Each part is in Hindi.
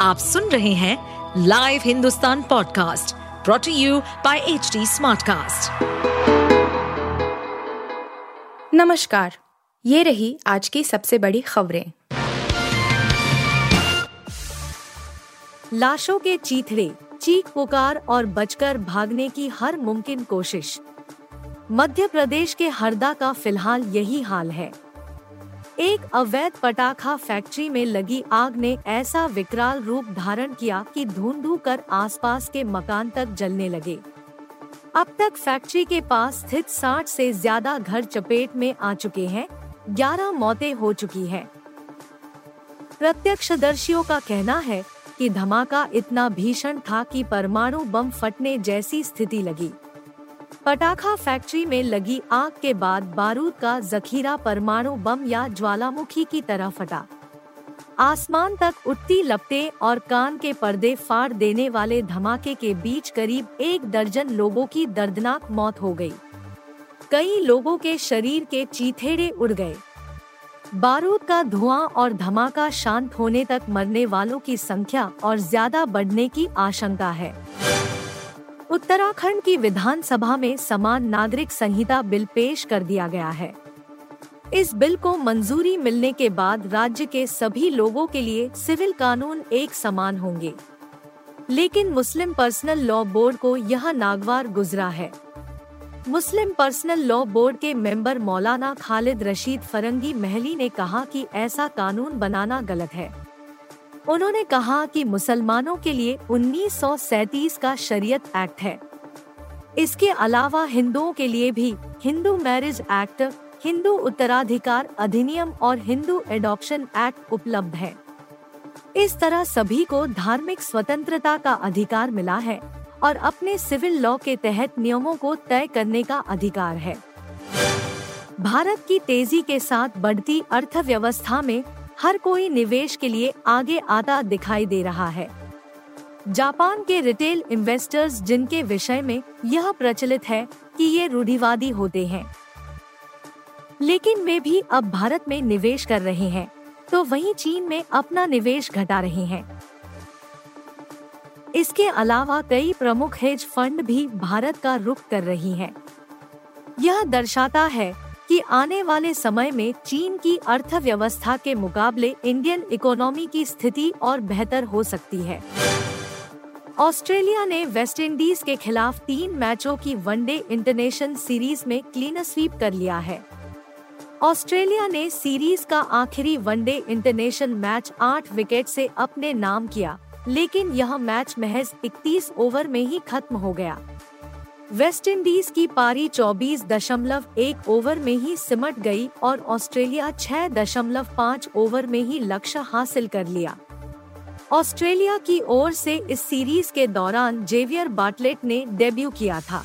आप सुन रहे हैं live Hindustan podcast brought to you by H Smartcast. नमस्कार, ये रही आज की सबसे बड़ी खबरें। लाशों के चीथड़े, चीख पुकार और बचकर भागने की हर मुमकिन कोशिश। मध्य प्रदेश के हरदा का फ़िलहाल यही हाल है। एक अवैध पटाखा फैक्ट्री में लगी आग ने ऐसा विकराल रूप धारण किया कि धुंधु कर आसपास के मकान तक जलने लगे। अब तक फैक्ट्री के पास स्थित 60 से ज़्यादा घर चपेट में आ चुके हैं। 11 मौतें हो चुकी हैं। प्रत्यक्षदर्शियों का कहना है कि धमाका इतना भीषण था कि परमाणु बम फटने जैसी स्थिति लगी। पटाखा फैक्ट्री में लगी आग के बाद बारूद का जखीरा परमाणु बम या ज्वालामुखी की तरह फटा। आसमान तक उठती लपटे और कान के पर्दे फाड़ देने वाले धमाके के बीच करीब एक दर्जन लोगों की दर्दनाक मौत हो गई। कई लोगों के शरीर के चीथेड़े उड़ गए। बारूद का धुआँ और धमाका शांत होने तक मरने वालों की संख्या और ज़्यादा बढ़ने की आशंका है। उत्तराखंड की विधानसभा में समान नागरिक संहिता बिल पेश कर दिया गया है। इस बिल को मंजूरी मिलने के बाद राज्य के सभी लोगों के लिए सिविल कानून एक समान होंगे। लेकिन मुस्लिम पर्सनल लॉ बोर्ड को यह नागवार गुजरा है। मुस्लिम पर्सनल लॉ बोर्ड के मेंबर मौलाना खालिद रशीद फरंगी महली ने कहा कि ऐसा कानून बनाना गलत है। उन्होंने कहा कि मुसलमानों के लिए उन्नीस का शरीयत एक्ट है। इसके अलावा हिंदुओं के लिए भी हिंदू मैरिज एक्ट, हिंदू उत्तराधिकार अधिनियम और हिंदू एडॉप्शन एक्ट उपलब्ध है। इस तरह सभी को धार्मिक स्वतंत्रता का अधिकार मिला है और अपने सिविल लॉ के तहत नियमों को तय करने का अधिकार है। भारत की तेज़ी के साथ बढ़ती अर्थव्यवस्था में हर कोई निवेश के लिए आगे आता दिखाई दे रहा है। जापान के रिटेल इन्वेस्टर्स जिनके विषय में यह प्रचलित है कि ये रूढ़िवादी होते हैं। लेकिन वे भी अब भारत में निवेश कर रहे हैं तो वहीं चीन में अपना निवेश घटा रहे हैं। इसके अलावा कई प्रमुख हेज फंड भी भारत का रुख कर रही हैं। यह दर्शाता है कि आने वाले समय में चीन की अर्थव्यवस्था के मुकाबले इंडियन इकोनॉमी की स्थिति और बेहतर हो सकती है। ऑस्ट्रेलिया ने वेस्टइंडीज के खिलाफ तीन मैचों की वनडे इंटरनेशनल सीरीज़ में क्लीन स्वीप कर लिया है। ऑस्ट्रेलिया ने सीरीज़ का आखिरी वनडे इंटरनेशनल मैच आठ विकेट से अपने नाम किया, लेकिन यह मैच महज 31 ओवर में ही खत्म हो गया। वेस्ट इंडीज की पारी चौबीस दशमलव एक ओवर में ही सिमट गई और ऑस्ट्रेलिया छह दशमलव पाँच ओवर में ही लक्ष्य हासिल कर लिया। ऑस्ट्रेलिया की ओर से इस सीरीज़ के दौरान जेवियर बाटलेट ने डेब्यू किया था।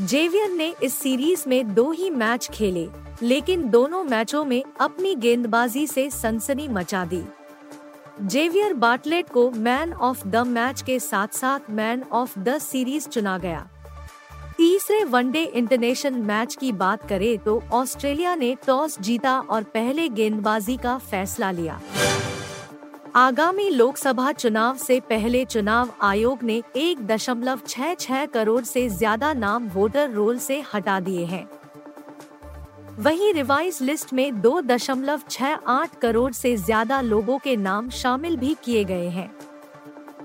जेवियर ने इस सीरीज़ में दो ही मैच खेले, लेकिन दोनों मैचों में अपनी गेंदबाजी से सनसनी मचा दी। जेवियर बाटलेट को मैन ऑफ़ द मैच के साथ साथ मैन ऑफ़ द सीरीज़ चुना गया। तीसरे वनडे इंटरनेशनल मैच की बात करें तो ऑस्ट्रेलिया ने टॉस जीता और पहले गेंदबाजी का फैसला लिया। आगामी लोकसभा चुनाव से पहले चुनाव आयोग ने एक दशमलव छह छह करोड़ से ज़्यादा नाम वोटर रोल से हटा दिए हैं। वहीं रिवाइज लिस्ट में दो दशमलव छह आठ करोड़ से ज़्यादा लोगों के नाम शामिल भी किए गए हैं।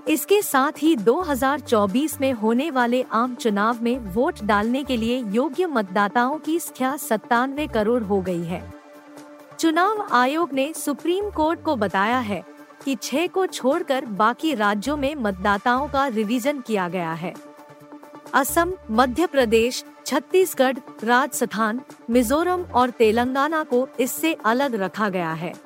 इसके साथ ही 2024 में होने वाले आम चुनाव में वोट डालने के लिए योग्य मतदाताओं की संख्या सत्तानवे करोड़ हो गई है। चुनाव आयोग ने सुप्रीम कोर्ट को बताया है कि छह को छोड़कर बाकी राज्यों में मतदाताओं का रिवीजन किया गया है। असम, मध्य प्रदेश, छत्तीसगढ़, राजस्थान, मिजोरम और तेलंगाना को इससे अलग रखा गया है।